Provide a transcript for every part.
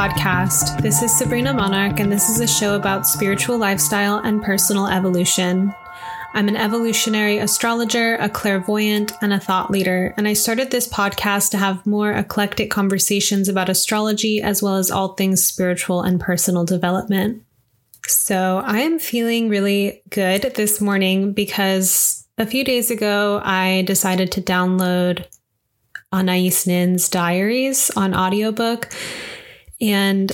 Podcast. This is Sabrina Monarch, and this is a show about spiritual lifestyle and personal evolution. I'm an evolutionary astrologer, a clairvoyant, and a thought leader, and I started this podcast to have more eclectic conversations about astrology as well as all things spiritual and personal development. So I am feeling really good this morning because a few days ago I decided to download Anais Nin's diaries on audiobook. And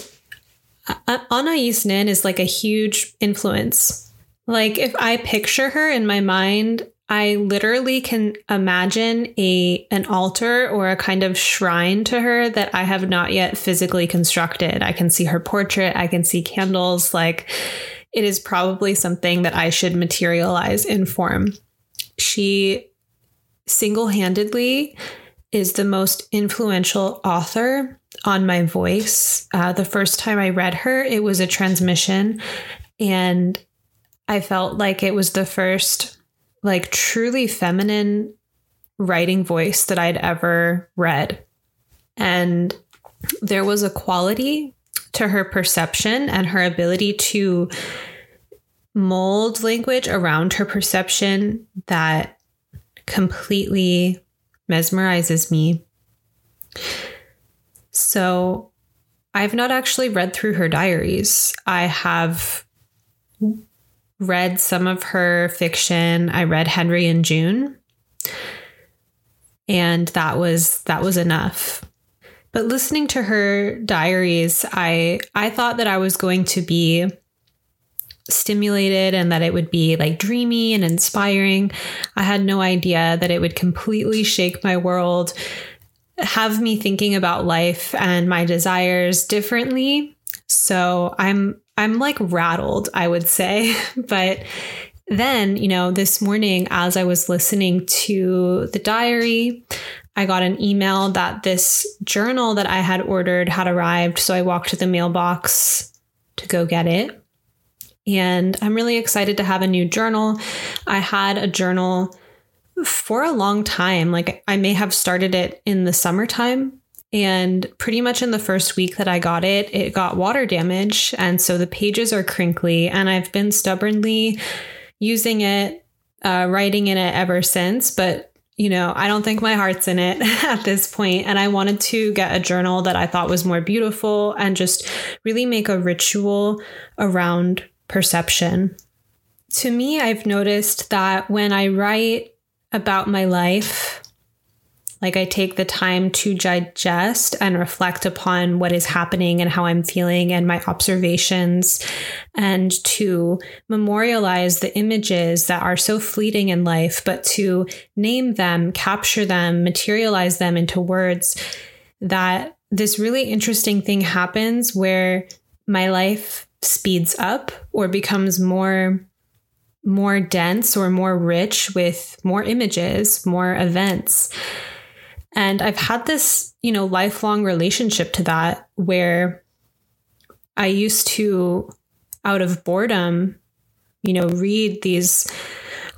Anais Nin is like a huge influence. Like if I picture her in my mind, I literally can imagine a an altar or a kind of shrine to her that I have not yet physically constructed. I can see her portrait, I can see candles like it is probably something that I should materialize in form. She single-handedly is the most influential author on my voice. Uh, the first time I read her, it was a transmission, and I felt like it was the first, like, truly feminine writing voice that I'd ever read. And there was a quality to her perception and her ability to mold language around her perception that completely mesmerizes me. So I've not actually read through her diaries. I have read some of her fiction. I read Henry and June. And that was that was enough. But listening to her diaries, I I thought that I was going to be stimulated and that it would be like dreamy and inspiring. I had no idea that it would completely shake my world, have me thinking about life and my desires differently. So I'm I'm like rattled, I would say. but then, you know, this morning as I was listening to the diary, I got an email that this journal that I had ordered had arrived. So I walked to the mailbox to go get it. And I'm really excited to have a new journal. I had a journal for a long time. Like I may have started it in the summertime. And pretty much in the first week that I got it, it got water damage. And so the pages are crinkly. And I've been stubbornly using it, uh, writing in it ever since. But you know, I don't think my heart's in it at this point. And I wanted to get a journal that I thought was more beautiful and just really make a ritual around perception. To me, I've noticed that when I write about my life, like I take the time to digest and reflect upon what is happening and how I'm feeling and my observations, and to memorialize the images that are so fleeting in life, but to name them, capture them, materialize them into words, that this really interesting thing happens where my life speeds up or becomes more more dense or more rich with more images, more events. And I've had this, you know, lifelong relationship to that where I used to out of boredom, you know, read these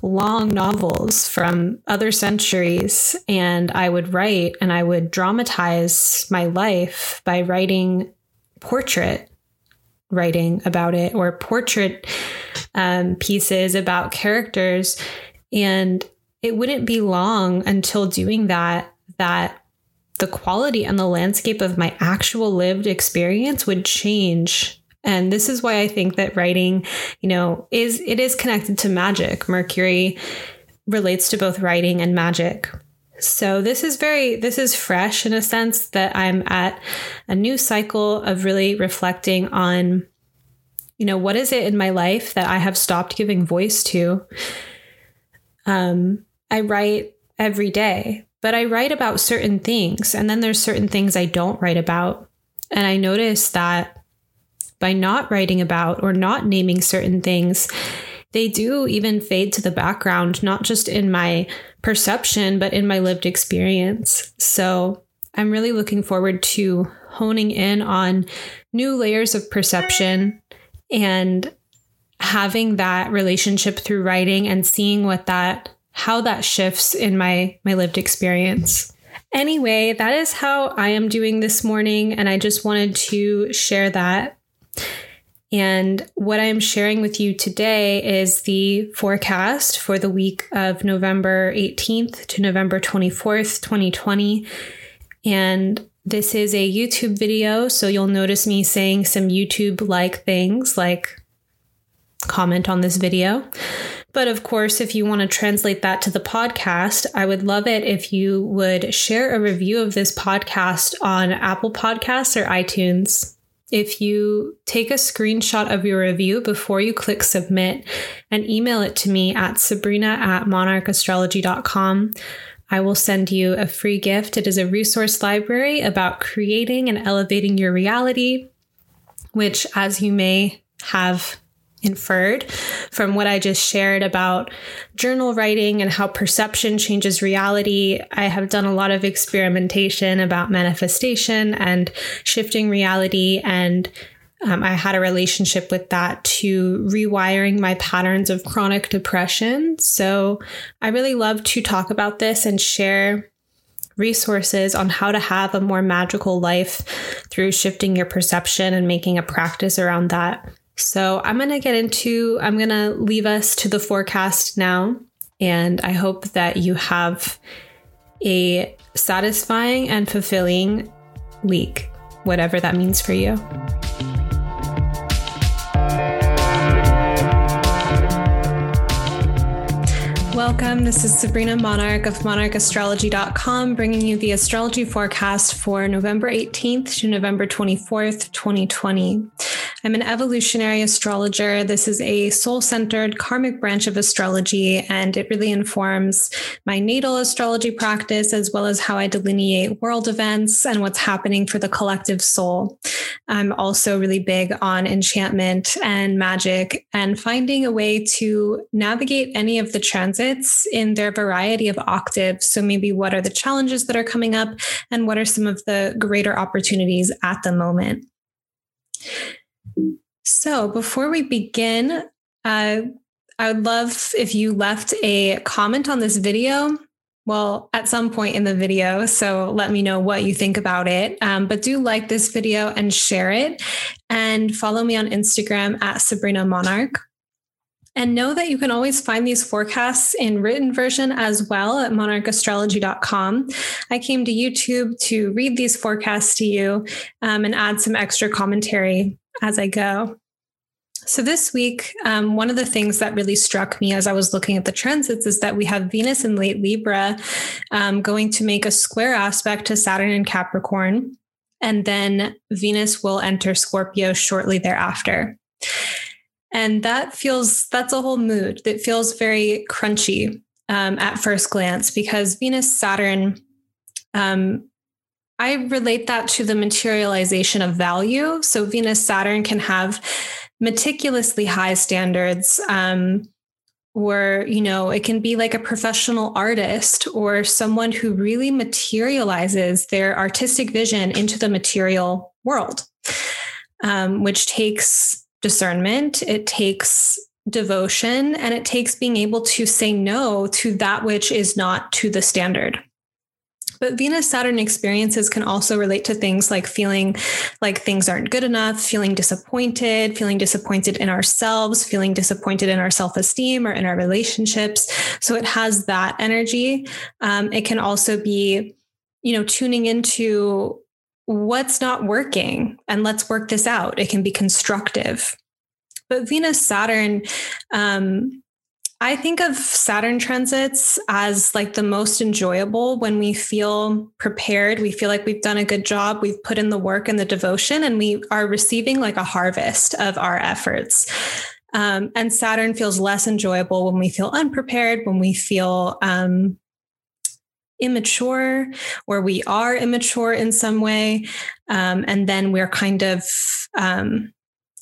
long novels from other centuries and I would write and I would dramatize my life by writing portrait writing about it or portrait um, pieces about characters. And it wouldn't be long until doing that that the quality and the landscape of my actual lived experience would change. And this is why I think that writing, you know, is it is connected to magic. Mercury relates to both writing and magic. So this is very this is fresh in a sense that I'm at a new cycle of really reflecting on you know what is it in my life that I have stopped giving voice to? Um I write every day but I write about certain things and then there's certain things I don't write about. And I notice that by not writing about or not naming certain things they do even fade to the background, not just in my perception, but in my lived experience. So I'm really looking forward to honing in on new layers of perception and having that relationship through writing and seeing what that how that shifts in my my lived experience. Anyway, that is how I am doing this morning. And I just wanted to share that. And what I'm sharing with you today is the forecast for the week of November 18th to November 24th, 2020. And this is a YouTube video, so you'll notice me saying some YouTube like things like comment on this video. But of course, if you want to translate that to the podcast, I would love it if you would share a review of this podcast on Apple Podcasts or iTunes. If you take a screenshot of your review before you click submit and email it to me at sabrina at monarchastrology.com, I will send you a free gift. It is a resource library about creating and elevating your reality, which, as you may have inferred from what I just shared about journal writing and how perception changes reality. I have done a lot of experimentation about manifestation and shifting reality. And um, I had a relationship with that to rewiring my patterns of chronic depression. So I really love to talk about this and share resources on how to have a more magical life through shifting your perception and making a practice around that. So I'm going to get into, I'm going to leave us to the forecast now. And I hope that you have a satisfying and fulfilling week, whatever that means for you. Welcome. This is Sabrina Monarch of monarchastrology.com bringing you the astrology forecast for November 18th to November 24th, 2020. I'm an evolutionary astrologer. This is a soul centered karmic branch of astrology, and it really informs my natal astrology practice as well as how I delineate world events and what's happening for the collective soul. I'm also really big on enchantment and magic and finding a way to navigate any of the transits in their variety of octaves. So, maybe what are the challenges that are coming up, and what are some of the greater opportunities at the moment? So before we begin, uh, I would love if you left a comment on this video. Well, at some point in the video. So let me know what you think about it. Um, but do like this video and share it. And follow me on Instagram at Sabrina Monarch. And know that you can always find these forecasts in written version as well at monarchastrology.com. I came to YouTube to read these forecasts to you um, and add some extra commentary as I go. So, this week, um, one of the things that really struck me as I was looking at the transits is that we have Venus in late Libra um, going to make a square aspect to Saturn in Capricorn. And then Venus will enter Scorpio shortly thereafter. And that feels, that's a whole mood that feels very crunchy um, at first glance because Venus, Saturn, um, I relate that to the materialization of value. So Venus Saturn can have meticulously high standards. Um, or you know it can be like a professional artist or someone who really materializes their artistic vision into the material world um, which takes discernment it takes devotion and it takes being able to say no to that which is not to the standard but Venus Saturn experiences can also relate to things like feeling like things aren't good enough, feeling disappointed, feeling disappointed in ourselves, feeling disappointed in our self esteem or in our relationships. So it has that energy. Um, it can also be, you know, tuning into what's not working and let's work this out. It can be constructive. But Venus Saturn, um, I think of Saturn transits as like the most enjoyable when we feel prepared. We feel like we've done a good job. We've put in the work and the devotion, and we are receiving like a harvest of our efforts. Um, and Saturn feels less enjoyable when we feel unprepared, when we feel um, immature, or we are immature in some way. Um, and then we're kind of um,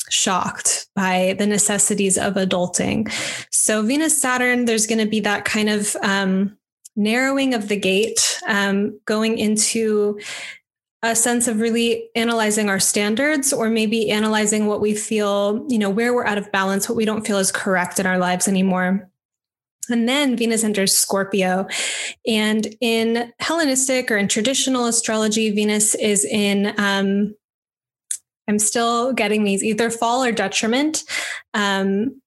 shocked by the necessities of adulting. So, Venus Saturn, there's going to be that kind of um, narrowing of the gate, um, going into a sense of really analyzing our standards or maybe analyzing what we feel, you know, where we're out of balance, what we don't feel is correct in our lives anymore. And then Venus enters Scorpio. And in Hellenistic or in traditional astrology, Venus is in, um, I'm still getting these either fall or detriment. Um,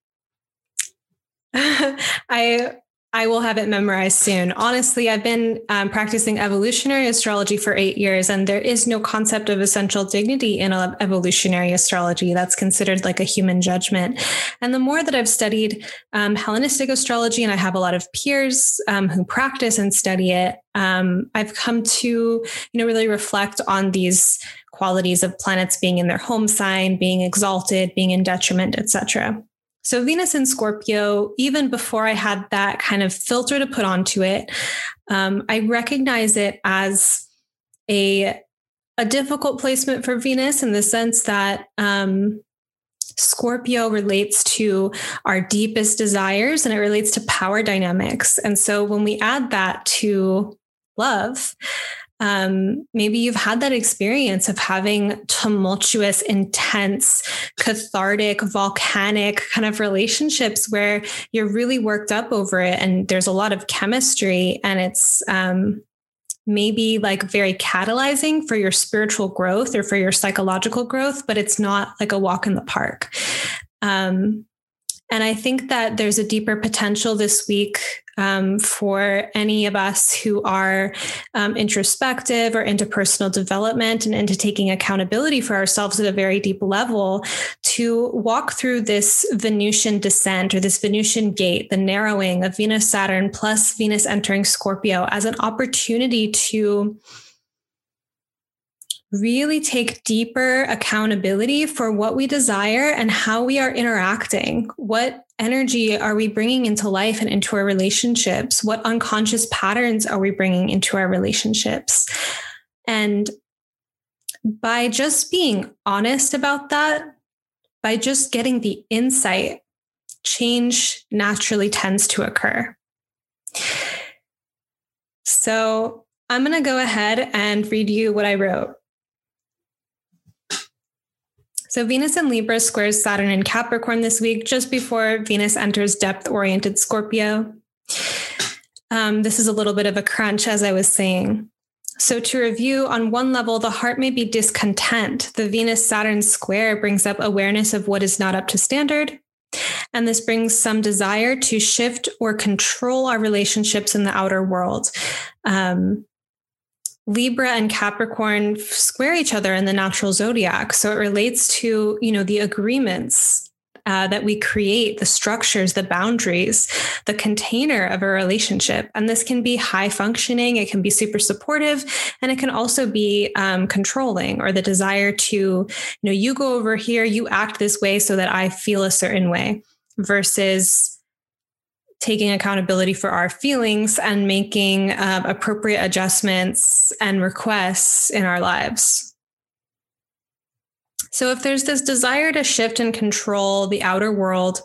I I will have it memorized soon. Honestly, I've been um, practicing evolutionary astrology for eight years, and there is no concept of essential dignity in evolutionary astrology. That's considered like a human judgment. And the more that I've studied um, Hellenistic astrology, and I have a lot of peers um, who practice and study it, um, I've come to you know really reflect on these qualities of planets being in their home sign, being exalted, being in detriment, etc. So Venus in Scorpio, even before I had that kind of filter to put onto it, um, I recognize it as a a difficult placement for Venus in the sense that um, Scorpio relates to our deepest desires and it relates to power dynamics. And so when we add that to love, um, maybe you've had that experience of having tumultuous, intense, cathartic, volcanic kind of relationships where you're really worked up over it and there's a lot of chemistry and it's um, maybe like very catalyzing for your spiritual growth or for your psychological growth, but it's not like a walk in the park. Um, and I think that there's a deeper potential this week um, for any of us who are um, introspective or into personal development and into taking accountability for ourselves at a very deep level to walk through this Venusian descent or this Venusian gate, the narrowing of Venus Saturn plus Venus entering Scorpio as an opportunity to really take deeper accountability for what we desire and how we are interacting. What energy are we bringing into life and into our relationships? What unconscious patterns are we bringing into our relationships? And by just being honest about that, by just getting the insight, change naturally tends to occur. So I'm going to go ahead and read you what I wrote. So Venus in Libra squares Saturn in Capricorn this week, just before Venus enters depth oriented Scorpio. Um, this is a little bit of a crunch, as I was saying. So, to review, on one level, the heart may be discontent. The Venus Saturn square brings up awareness of what is not up to standard. And this brings some desire to shift or control our relationships in the outer world. Um, Libra and Capricorn square each other in the natural zodiac. So it relates to, you know, the agreements uh, that we create, the structures, the boundaries, the container of a relationship. And this can be high functioning, it can be super supportive, and it can also be um, controlling or the desire to, you know, you go over here, you act this way so that I feel a certain way versus taking accountability for our feelings and making uh, appropriate adjustments and requests in our lives. So, if there's this desire to shift and control the outer world,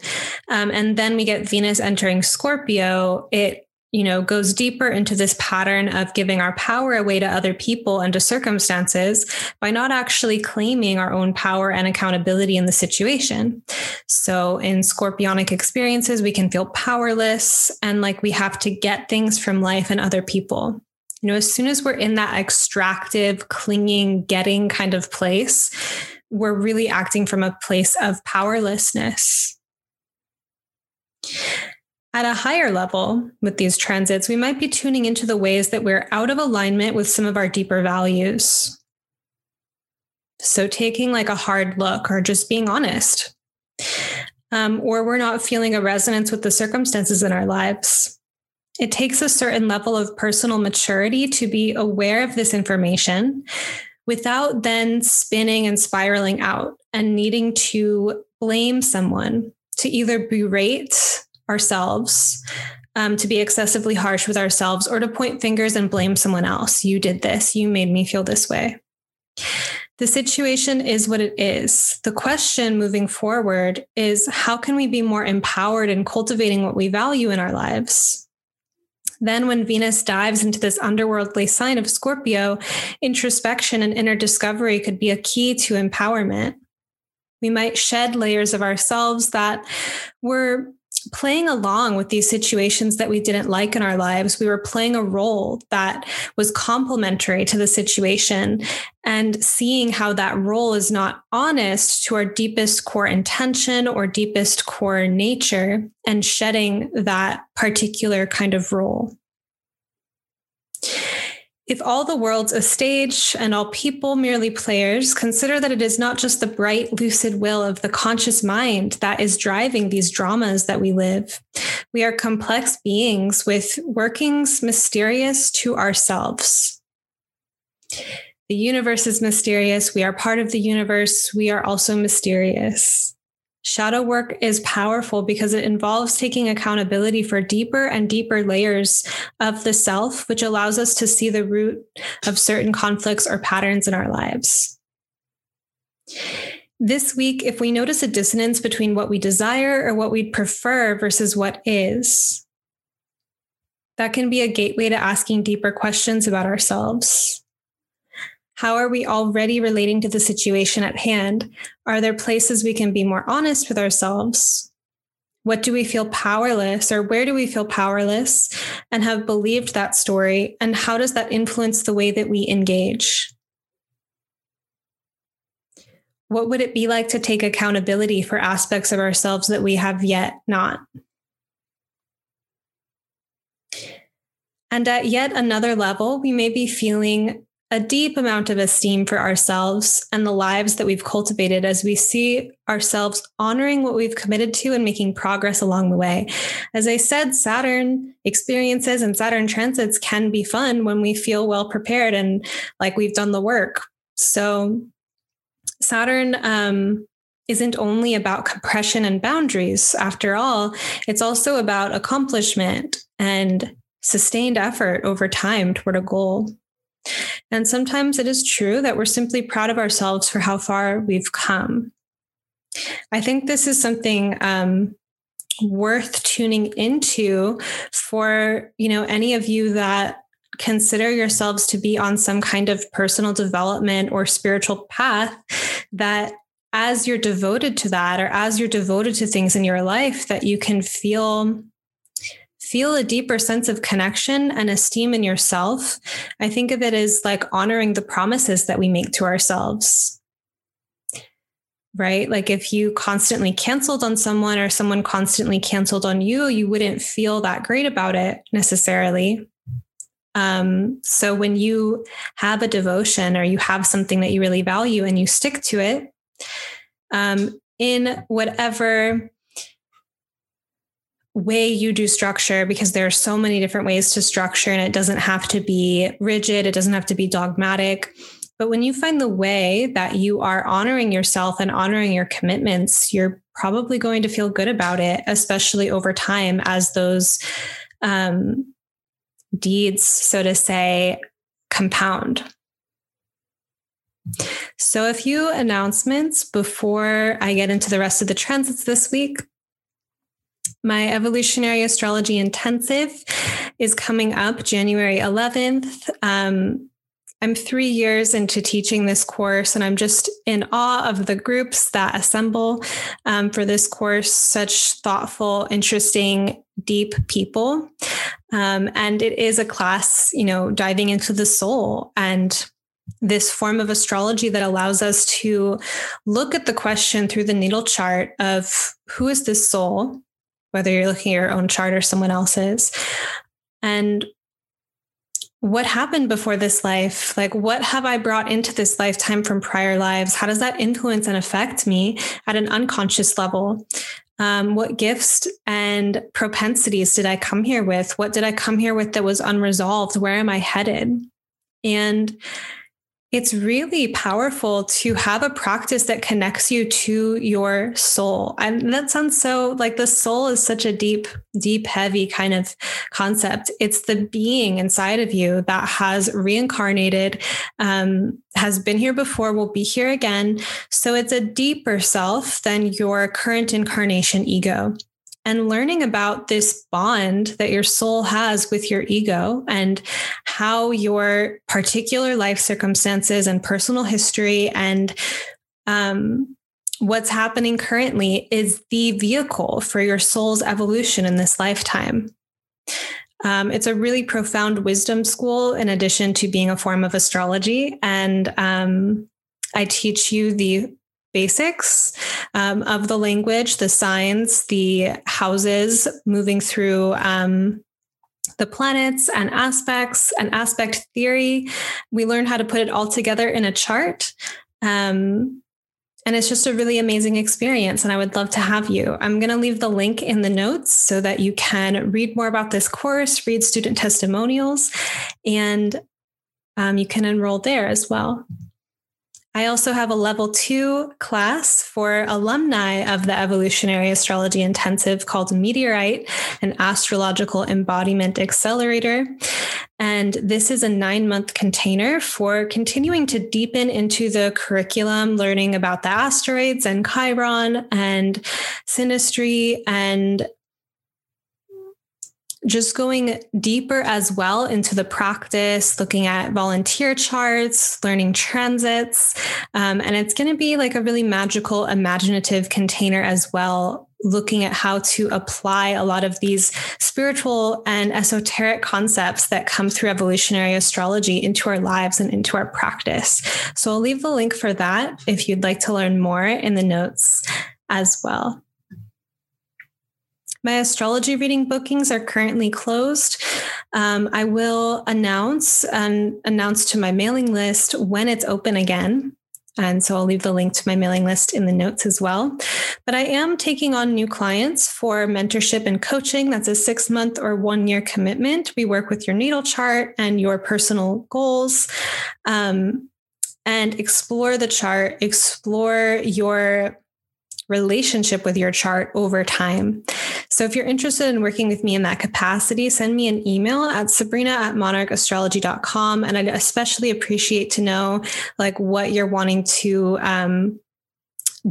um, and then we get Venus entering Scorpio, it you know, goes deeper into this pattern of giving our power away to other people and to circumstances by not actually claiming our own power and accountability in the situation. So in scorpionic experiences, we can feel powerless and like we have to get things from life and other people. You know, as soon as we're in that extractive, clinging, getting kind of place, we're really acting from a place of powerlessness. At a higher level with these transits, we might be tuning into the ways that we're out of alignment with some of our deeper values. So, taking like a hard look or just being honest. Um, or we're not feeling a resonance with the circumstances in our lives. It takes a certain level of personal maturity to be aware of this information without then spinning and spiraling out and needing to blame someone to either berate ourselves, um, to be excessively harsh with ourselves, or to point fingers and blame someone else. You did this. You made me feel this way. The situation is what it is. The question moving forward is how can we be more empowered in cultivating what we value in our lives? Then, when Venus dives into this underworldly sign of Scorpio, introspection and inner discovery could be a key to empowerment. We might shed layers of ourselves that were playing along with these situations that we didn't like in our lives. We were playing a role that was complementary to the situation and seeing how that role is not honest to our deepest core intention or deepest core nature and shedding that particular kind of role. If all the world's a stage and all people merely players, consider that it is not just the bright, lucid will of the conscious mind that is driving these dramas that we live. We are complex beings with workings mysterious to ourselves. The universe is mysterious. We are part of the universe. We are also mysterious. Shadow work is powerful because it involves taking accountability for deeper and deeper layers of the self, which allows us to see the root of certain conflicts or patterns in our lives. This week, if we notice a dissonance between what we desire or what we'd prefer versus what is, that can be a gateway to asking deeper questions about ourselves. How are we already relating to the situation at hand? Are there places we can be more honest with ourselves? What do we feel powerless, or where do we feel powerless and have believed that story? And how does that influence the way that we engage? What would it be like to take accountability for aspects of ourselves that we have yet not? And at yet another level, we may be feeling a deep amount of esteem for ourselves and the lives that we've cultivated as we see ourselves honoring what we've committed to and making progress along the way. As I said, Saturn experiences and Saturn transits can be fun when we feel well prepared and like we've done the work. So, Saturn um, isn't only about compression and boundaries. After all, it's also about accomplishment and sustained effort over time toward a goal. And sometimes it is true that we're simply proud of ourselves for how far we've come. I think this is something um, worth tuning into for you know any of you that consider yourselves to be on some kind of personal development or spiritual path that as you're devoted to that or as you're devoted to things in your life that you can feel feel a deeper sense of connection and esteem in yourself, I think of it as like honoring the promises that we make to ourselves. Right? Like if you constantly canceled on someone or someone constantly canceled on you, you wouldn't feel that great about it necessarily. Um, so when you have a devotion or you have something that you really value and you stick to it, um, in whatever way you do structure because there are so many different ways to structure and it doesn't have to be rigid, it doesn't have to be dogmatic. But when you find the way that you are honoring yourself and honoring your commitments, you're probably going to feel good about it, especially over time as those um, deeds, so to say, compound. So, a few announcements before I get into the rest of the transits this week. My evolutionary astrology intensive is coming up January 11th. Um, I'm three years into teaching this course, and I'm just in awe of the groups that assemble um, for this course. Such thoughtful, interesting, deep people. Um, and it is a class, you know, diving into the soul and this form of astrology that allows us to look at the question through the natal chart of who is this soul? Whether you're looking at your own chart or someone else's. And what happened before this life? Like, what have I brought into this lifetime from prior lives? How does that influence and affect me at an unconscious level? Um, what gifts and propensities did I come here with? What did I come here with that was unresolved? Where am I headed? And it's really powerful to have a practice that connects you to your soul. And that sounds so like the soul is such a deep, deep, heavy kind of concept. It's the being inside of you that has reincarnated, um, has been here before, will be here again. So it's a deeper self than your current incarnation ego and learning about this bond that your soul has with your ego and how your particular life circumstances and personal history and um, what's happening currently is the vehicle for your soul's evolution in this lifetime. Um, it's a really profound wisdom school, in addition to being a form of astrology. And um, I teach you the basics um, of the language, the signs, the houses moving through um, the planets and aspects and aspect theory. We learn how to put it all together in a chart. Um, and it's just a really amazing experience. And I would love to have you. I'm going to leave the link in the notes so that you can read more about this course, read student testimonials, and um, you can enroll there as well. I also have a level two class for alumni of the Evolutionary Astrology Intensive called Meteorite, an astrological embodiment accelerator. And this is a nine month container for continuing to deepen into the curriculum, learning about the asteroids and Chiron and synastry and just going deeper as well into the practice, looking at volunteer charts, learning transits. Um, and it's going to be like a really magical, imaginative container as well, looking at how to apply a lot of these spiritual and esoteric concepts that come through evolutionary astrology into our lives and into our practice. So I'll leave the link for that if you'd like to learn more in the notes as well. My astrology reading bookings are currently closed. Um, I will announce and announce to my mailing list when it's open again. And so I'll leave the link to my mailing list in the notes as well. But I am taking on new clients for mentorship and coaching. That's a six month or one year commitment. We work with your natal chart and your personal goals. Um, and explore the chart, explore your relationship with your chart over time. So if you're interested in working with me in that capacity, send me an email at sabrina at monarchastrology.com. And I'd especially appreciate to know like what you're wanting to um,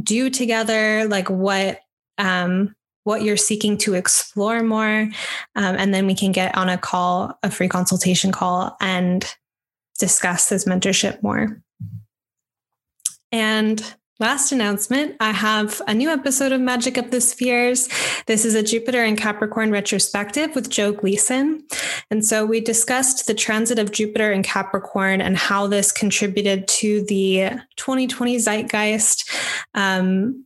do together, like what um, what you're seeking to explore more. Um, and then we can get on a call, a free consultation call, and discuss this mentorship more. And Last announcement I have a new episode of Magic of the Spheres. This is a Jupiter and Capricorn retrospective with Joe Gleason. And so we discussed the transit of Jupiter and Capricorn and how this contributed to the 2020 zeitgeist. Um,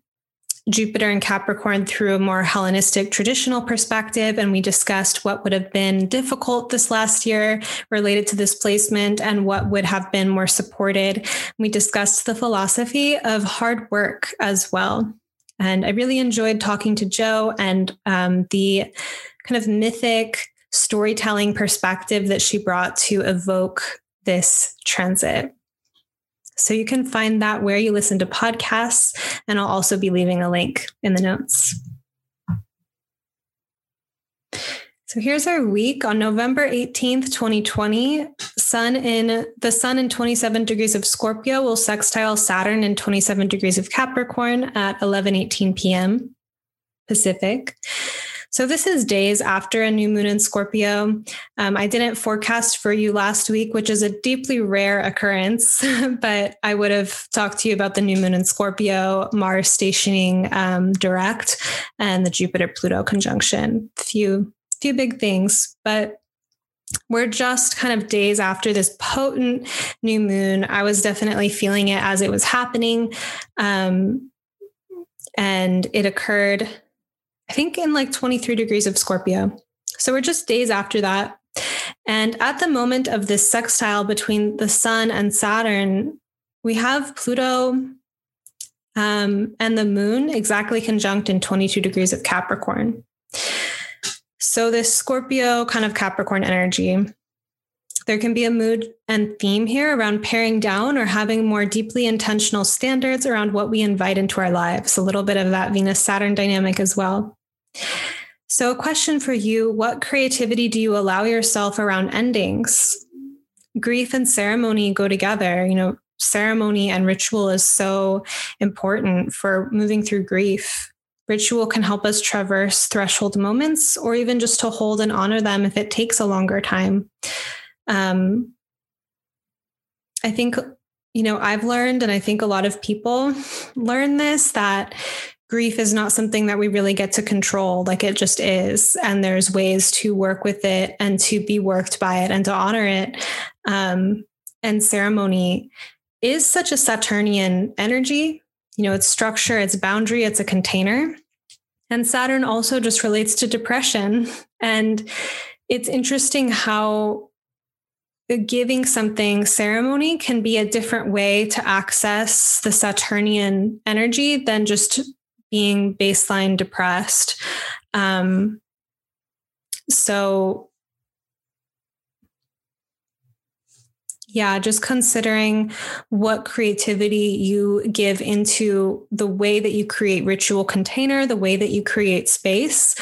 Jupiter and Capricorn through a more Hellenistic traditional perspective. And we discussed what would have been difficult this last year related to this placement and what would have been more supported. We discussed the philosophy of hard work as well. And I really enjoyed talking to Joe and um, the kind of mythic storytelling perspective that she brought to evoke this transit. So you can find that where you listen to podcasts, and I'll also be leaving a link in the notes. So here's our week on November 18th, 2020. Sun in the sun in 27 degrees of Scorpio will sextile Saturn in 27 degrees of Capricorn at 11:18 p.m. Pacific. So this is days after a new moon in Scorpio. Um, I didn't forecast for you last week, which is a deeply rare occurrence, but I would have talked to you about the new moon in Scorpio, Mars stationing um, direct, and the Jupiter Pluto conjunction. Few few big things, but we're just kind of days after this potent new moon. I was definitely feeling it as it was happening. Um, and it occurred I think in like 23 degrees of Scorpio. So we're just days after that. And at the moment of this sextile between the sun and Saturn, we have Pluto um, and the moon exactly conjunct in 22 degrees of Capricorn. So, this Scorpio kind of Capricorn energy, there can be a mood and theme here around paring down or having more deeply intentional standards around what we invite into our lives. A little bit of that Venus Saturn dynamic as well. So, a question for you What creativity do you allow yourself around endings? Grief and ceremony go together. You know, ceremony and ritual is so important for moving through grief. Ritual can help us traverse threshold moments or even just to hold and honor them if it takes a longer time. Um, I think you know, I've learned, and I think a lot of people learn this, that grief is not something that we really get to control. Like it just is. And there's ways to work with it and to be worked by it and to honor it. Um, and ceremony is such a Saturnian energy. You know, it's structure, it's boundary, it's a container. And Saturn also just relates to depression. And it's interesting how giving something ceremony can be a different way to access the Saturnian energy than just being baseline depressed. Um, so, yeah, just considering what creativity you give into the way that you create ritual container, the way that you create space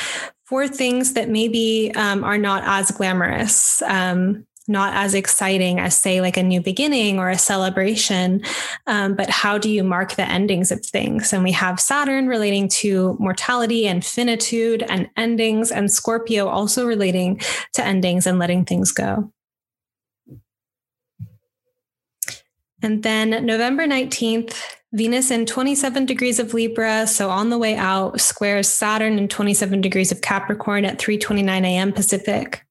for things that maybe um, are not as glamorous. Um, not as exciting as, say, like a new beginning or a celebration. Um, but how do you mark the endings of things? And we have Saturn relating to mortality and finitude and endings, and Scorpio also relating to endings and letting things go. And then November 19th, Venus in 27 degrees of Libra, so on the way out, squares Saturn in 27 degrees of Capricorn at 3:29 a.m. Pacific.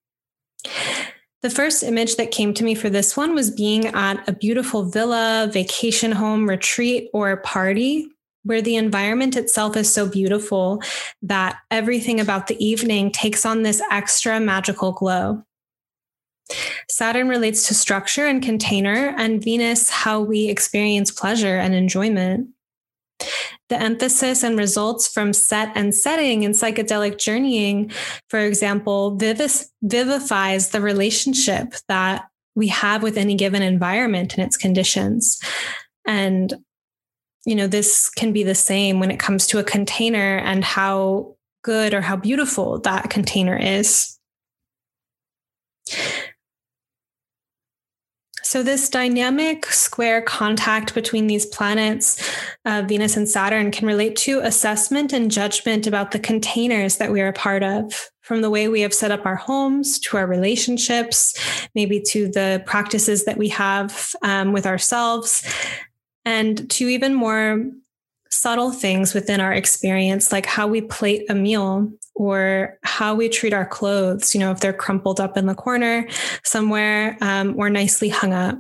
The first image that came to me for this one was being at a beautiful villa, vacation home, retreat, or party where the environment itself is so beautiful that everything about the evening takes on this extra magical glow. Saturn relates to structure and container, and Venus, how we experience pleasure and enjoyment. The emphasis and results from set and setting in psychedelic journeying, for example, vivifies the relationship that we have with any given environment and its conditions. And, you know, this can be the same when it comes to a container and how good or how beautiful that container is. So, this dynamic square contact between these planets, uh, Venus and Saturn, can relate to assessment and judgment about the containers that we are a part of, from the way we have set up our homes to our relationships, maybe to the practices that we have um, with ourselves, and to even more subtle things within our experience, like how we plate a meal or how we treat our clothes, you know, if they're crumpled up in the corner somewhere um, or nicely hung up.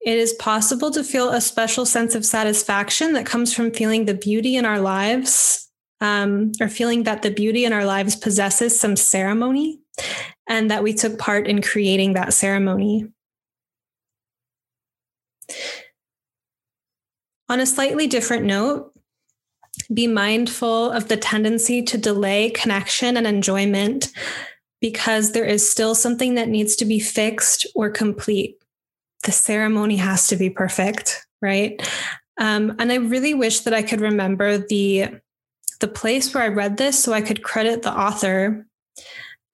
It is possible to feel a special sense of satisfaction that comes from feeling the beauty in our lives um, or feeling that the beauty in our lives possesses some ceremony and that we took part in creating that ceremony. On a slightly different note, be mindful of the tendency to delay connection and enjoyment because there is still something that needs to be fixed or complete. The ceremony has to be perfect, right? Um, and I really wish that I could remember the the place where I read this so I could credit the author.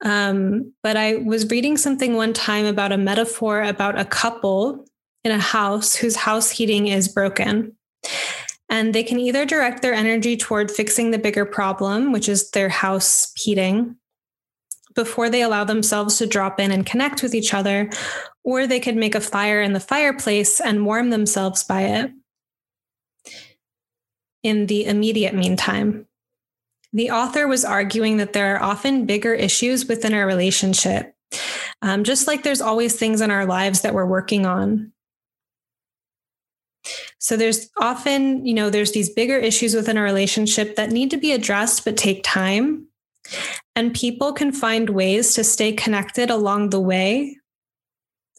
Um, but I was reading something one time about a metaphor about a couple in a house whose house heating is broken. And they can either direct their energy toward fixing the bigger problem, which is their house heating, before they allow themselves to drop in and connect with each other, or they could make a fire in the fireplace and warm themselves by it. In the immediate meantime, the author was arguing that there are often bigger issues within our relationship, um, just like there's always things in our lives that we're working on. So there's often, you know, there's these bigger issues within a relationship that need to be addressed but take time. And people can find ways to stay connected along the way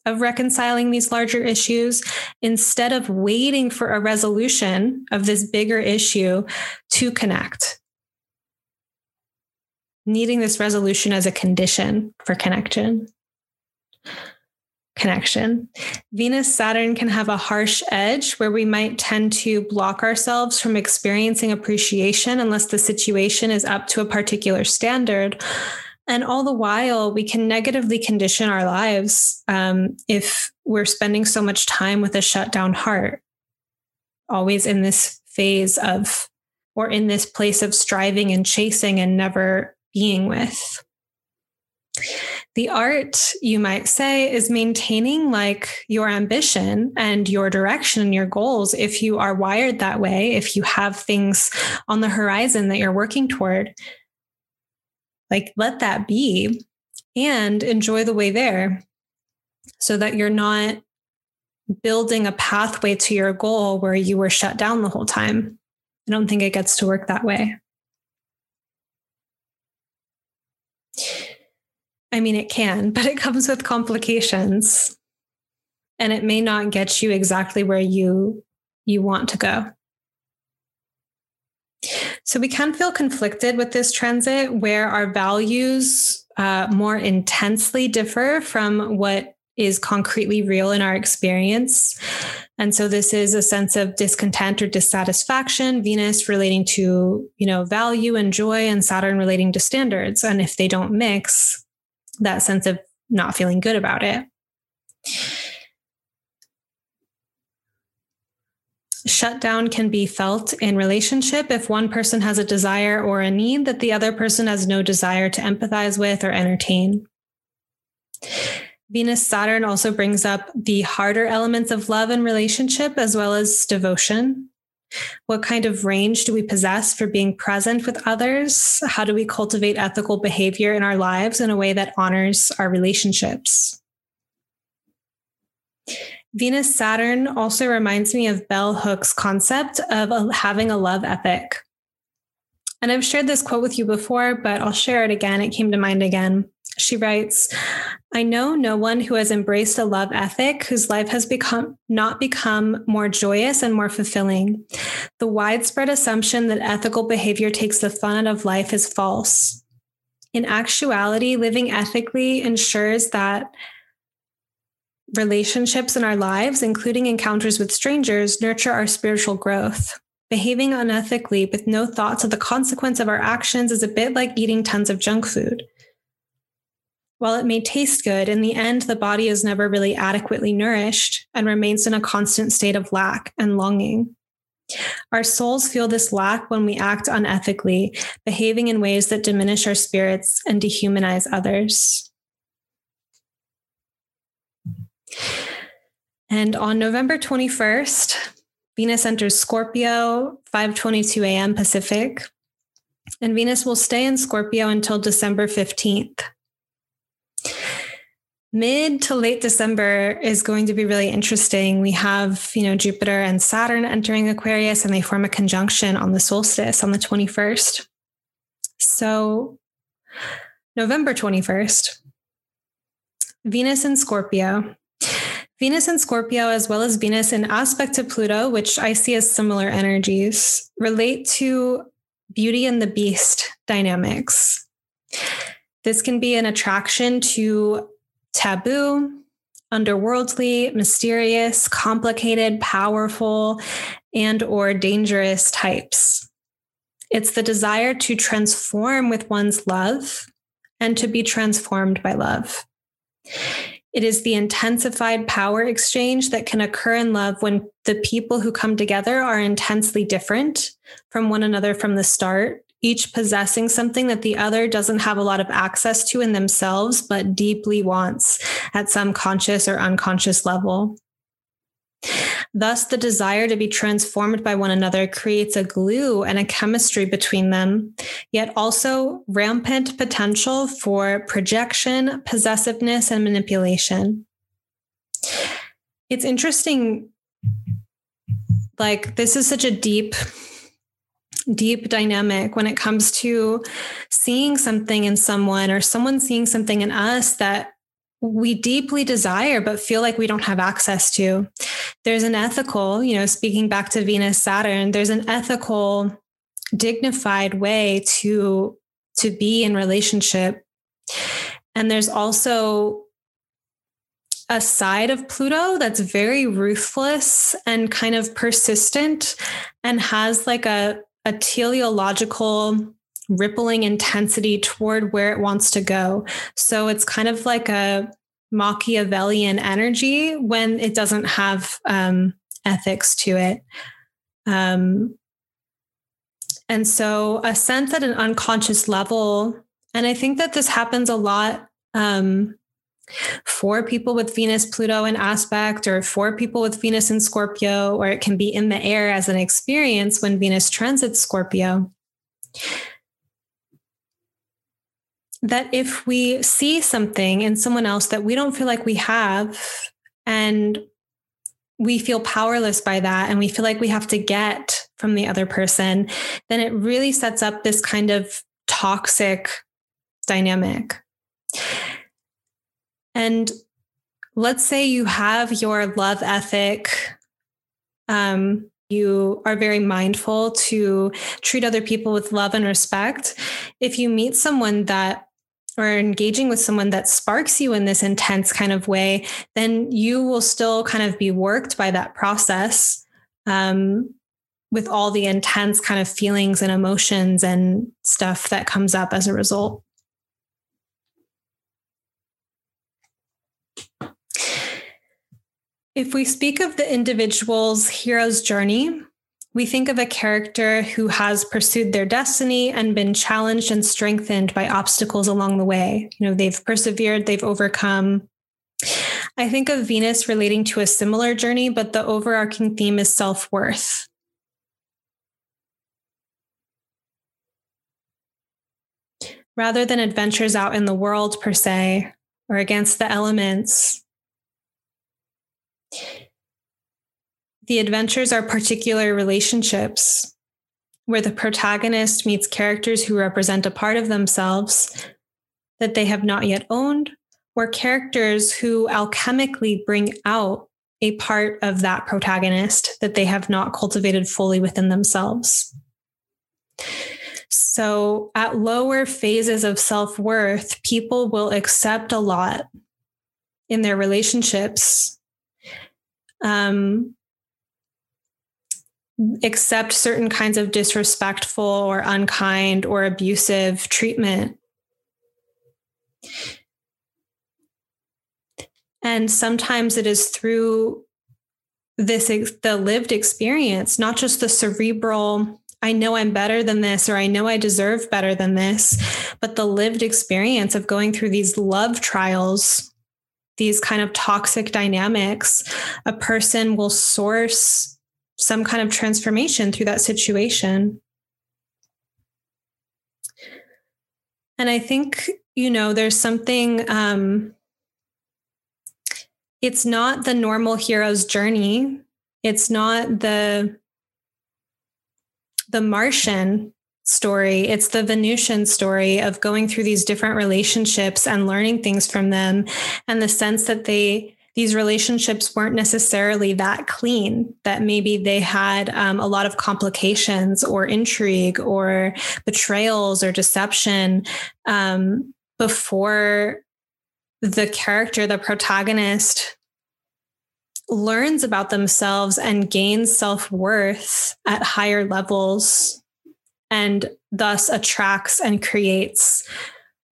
of reconciling these larger issues instead of waiting for a resolution of this bigger issue to connect. Needing this resolution as a condition for connection connection. Venus Saturn can have a harsh edge where we might tend to block ourselves from experiencing appreciation unless the situation is up to a particular standard. And all the while, we can negatively condition our lives um, if we're spending so much time with a shut down heart, always in this phase of, or in this place of striving and chasing and never being with. The art, you might say, is maintaining like your ambition and your direction, and your goals. If you are wired that way, if you have things on the horizon that you're working toward, like let that be and enjoy the way there so that you're not building a pathway to your goal where you were shut down the whole time. I don't think it gets to work that way. I mean, it can, but it comes with complications and it may not get you exactly where you you want to go. So we can feel conflicted with this transit where our values uh, more intensely differ from what is concretely real in our experience. And so this is a sense of discontent or dissatisfaction, Venus relating to, you know, value and joy and Saturn relating to standards. And if they don't mix, that sense of not feeling good about it. Shutdown can be felt in relationship if one person has a desire or a need that the other person has no desire to empathize with or entertain. Venus Saturn also brings up the harder elements of love and relationship as well as devotion. What kind of range do we possess for being present with others? How do we cultivate ethical behavior in our lives in a way that honors our relationships? Venus Saturn also reminds me of Bell Hooks' concept of having a love ethic. And I've shared this quote with you before, but I'll share it again. It came to mind again. She writes, I know no one who has embraced a love ethic whose life has become not become more joyous and more fulfilling. The widespread assumption that ethical behavior takes the fun out of life is false. In actuality, living ethically ensures that relationships in our lives, including encounters with strangers, nurture our spiritual growth. Behaving unethically with no thoughts of the consequence of our actions is a bit like eating tons of junk food. While it may taste good, in the end, the body is never really adequately nourished and remains in a constant state of lack and longing. Our souls feel this lack when we act unethically, behaving in ways that diminish our spirits and dehumanize others. And on November 21st, Venus enters Scorpio, 5:22 a.m. Pacific, and Venus will stay in Scorpio until December 15th mid to late December is going to be really interesting. We have, you know, Jupiter and Saturn entering Aquarius and they form a conjunction on the solstice on the 21st. So, November 21st, Venus in Scorpio. Venus in Scorpio, as well as Venus in aspect to Pluto, which I see as similar energies, relate to beauty and the beast dynamics. This can be an attraction to taboo, underworldly, mysterious, complicated, powerful, and or dangerous types. It's the desire to transform with one's love and to be transformed by love. It is the intensified power exchange that can occur in love when the people who come together are intensely different from one another from the start each possessing something that the other doesn't have a lot of access to in themselves, but deeply wants at some conscious or unconscious level. Thus, the desire to be transformed by one another creates a glue and a chemistry between them, yet also rampant potential for projection, possessiveness, and manipulation. It's interesting. Like, this is such a deep deep dynamic when it comes to seeing something in someone or someone seeing something in us that we deeply desire but feel like we don't have access to. There's an ethical, you know, speaking back to Venus Saturn, there's an ethical dignified way to to be in relationship. And there's also a side of Pluto that's very ruthless and kind of persistent and has like a a teleological rippling intensity toward where it wants to go. So it's kind of like a Machiavellian energy when it doesn't have um, ethics to it. Um, and so a sense at an unconscious level, and I think that this happens a lot Um, for people with Venus, Pluto in aspect, or for people with Venus in Scorpio, or it can be in the air as an experience when Venus transits Scorpio. That if we see something in someone else that we don't feel like we have, and we feel powerless by that, and we feel like we have to get from the other person, then it really sets up this kind of toxic dynamic. And let's say you have your love ethic, um, you are very mindful to treat other people with love and respect. If you meet someone that or engaging with someone that sparks you in this intense kind of way, then you will still kind of be worked by that process um, with all the intense kind of feelings and emotions and stuff that comes up as a result. If we speak of the individual's hero's journey, we think of a character who has pursued their destiny and been challenged and strengthened by obstacles along the way. You know, they've persevered, they've overcome. I think of Venus relating to a similar journey, but the overarching theme is self worth. Rather than adventures out in the world per se or against the elements, the adventures are particular relationships where the protagonist meets characters who represent a part of themselves that they have not yet owned, or characters who alchemically bring out a part of that protagonist that they have not cultivated fully within themselves. So, at lower phases of self worth, people will accept a lot in their relationships um, accept certain kinds of disrespectful or unkind or abusive treatment. And sometimes it is through this the lived experience, not just the cerebral I know I'm better than this, or I know I deserve better than this, but the lived experience of going through these love trials these kind of toxic dynamics, a person will source some kind of transformation through that situation. And I think, you know, there's something, um, it's not the normal hero's journey. It's not the the Martian story. It's the Venusian story of going through these different relationships and learning things from them, and the sense that they these relationships weren't necessarily that clean, that maybe they had um, a lot of complications or intrigue or betrayals or deception um, before the character, the protagonist, learns about themselves and gains self worth at higher levels and thus attracts and creates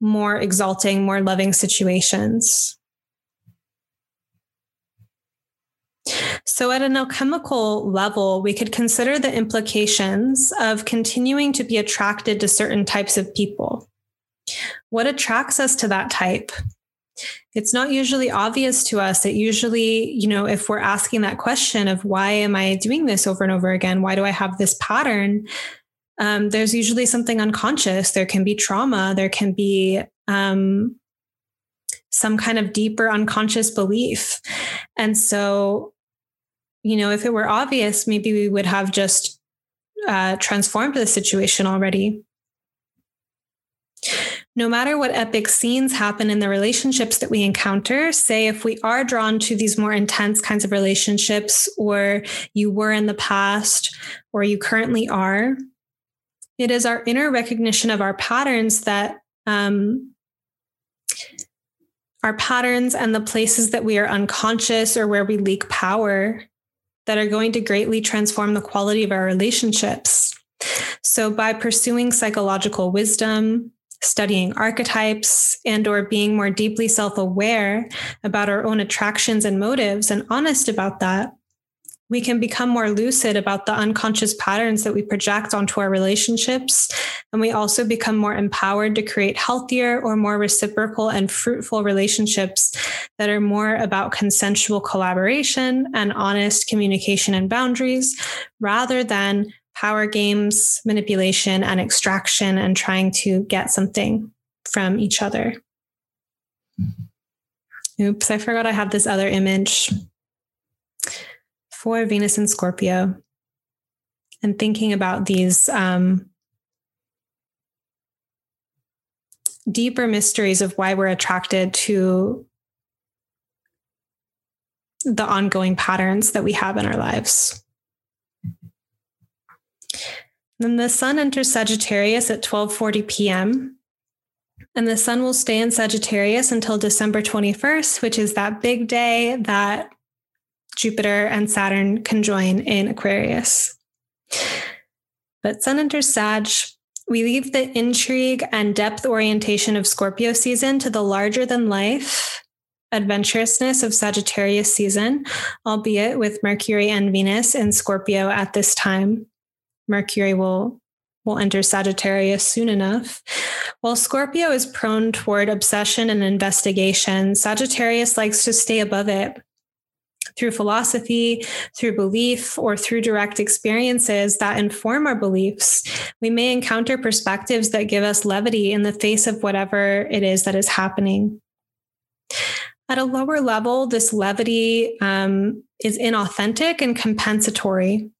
more exalting, more loving situations. So, at an alchemical level, we could consider the implications of continuing to be attracted to certain types of people. What attracts us to that type? It's not usually obvious to us. It usually, you know, if we're asking that question of why am I doing this over and over again? Why do I have this pattern? Um, there's usually something unconscious. There can be trauma. There can be um, some kind of deeper unconscious belief. And so, you know, if it were obvious, maybe we would have just uh, transformed the situation already. No matter what epic scenes happen in the relationships that we encounter, say if we are drawn to these more intense kinds of relationships, or you were in the past, or you currently are, it is our inner recognition of our patterns that um, our patterns and the places that we are unconscious or where we leak power that are going to greatly transform the quality of our relationships. So by pursuing psychological wisdom, studying archetypes and or being more deeply self-aware about our own attractions and motives and honest about that, we can become more lucid about the unconscious patterns that we project onto our relationships. And we also become more empowered to create healthier or more reciprocal and fruitful relationships that are more about consensual collaboration and honest communication and boundaries rather than power games, manipulation, and extraction and trying to get something from each other. Oops, I forgot I have this other image for Venus and Scorpio and thinking about these um, deeper mysteries of why we're attracted to the ongoing patterns that we have in our lives. Then the sun enters Sagittarius at 12:40 p.m. And the sun will stay in Sagittarius until December 21st, which is that big day that Jupiter and Saturn conjoin in Aquarius. But Sun enters Sag. We leave the intrigue and depth orientation of Scorpio season to the larger than life adventurousness of Sagittarius season, albeit with Mercury and Venus in Scorpio at this time. Mercury will will enter Sagittarius soon enough. While Scorpio is prone toward obsession and investigation, Sagittarius likes to stay above it through philosophy, through belief, or through direct experiences that inform our beliefs, we may encounter perspectives that give us levity in the face of whatever it is that is happening. At a lower level, this levity um, is inauthentic and compensatory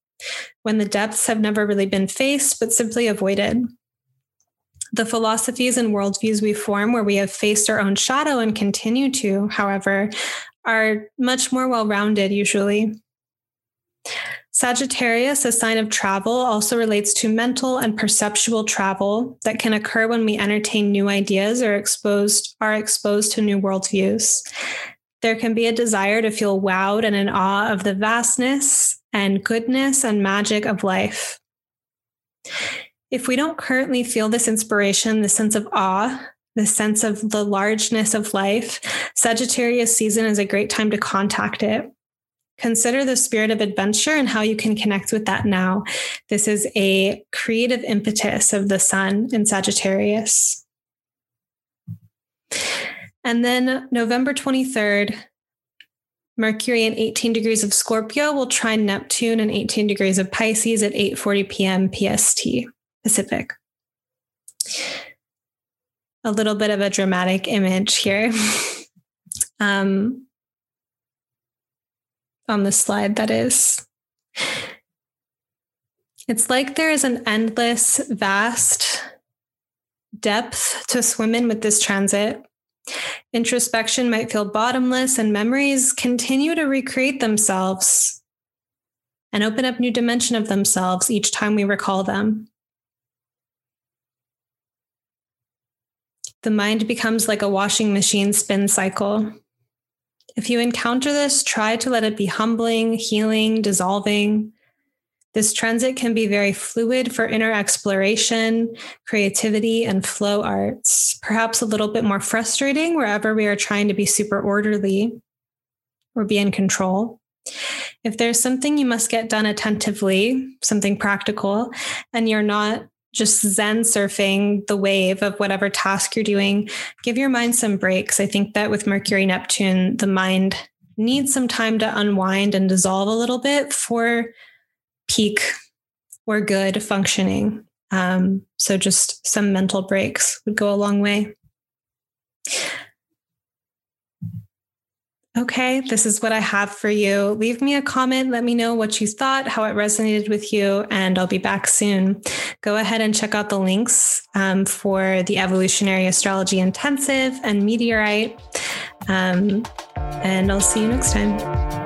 when the depths have never really been faced, but simply avoided. The philosophies and worldviews we form where we have faced our own shadow and continue to, however, are much more well rounded usually. Sagittarius, a sign of travel, also relates to mental and perceptual travel that can occur when we entertain new ideas or exposed are exposed to new worldviews. There can be a desire to feel wowed and in awe of the vastness and goodness and magic of life. If we don't currently feel this inspiration, the sense of awe, the sense of the largeness of life, Sagittarius season is a great time to contact it. Consider the spirit of adventure and how you can connect with that now. This is a creative impetus of the sun in Sagittarius. And then November 23rd, Mercury in 18 degrees of Scorpio will trine Neptune in 18 degrees of Pisces at 8:40 p.m. PST Pacific a little bit of a dramatic image here um, on the slide, that is. It's like there is an endless, vast depth to swim in with this transit. Introspection might feel bottomless, and memories continue to recreate themselves and open up new dimension of themselves each time we recall them. The mind becomes like a washing machine spin cycle. If you encounter this, try to let it be humbling, healing, dissolving. This transit can be very fluid for inner exploration, creativity, and flow arts, perhaps a little bit more frustrating wherever we are trying to be super orderly or be in control. If there's something you must get done attentively, something practical, and you're not just zen surfing the wave of whatever task you're doing. Give your mind some breaks. I think that with mercury neptune the mind needs some time to unwind and dissolve a little bit for peak or good functioning. Um, so just some mental breaks would go a long way Okay, this is what I have for you. Leave me a comment. Let me know what you thought, how it resonated with you, and I'll be back soon. Go ahead and check out the links um, for the Evolutionary Astrology Intensive and Meteorite. Um, and I'll see you next time.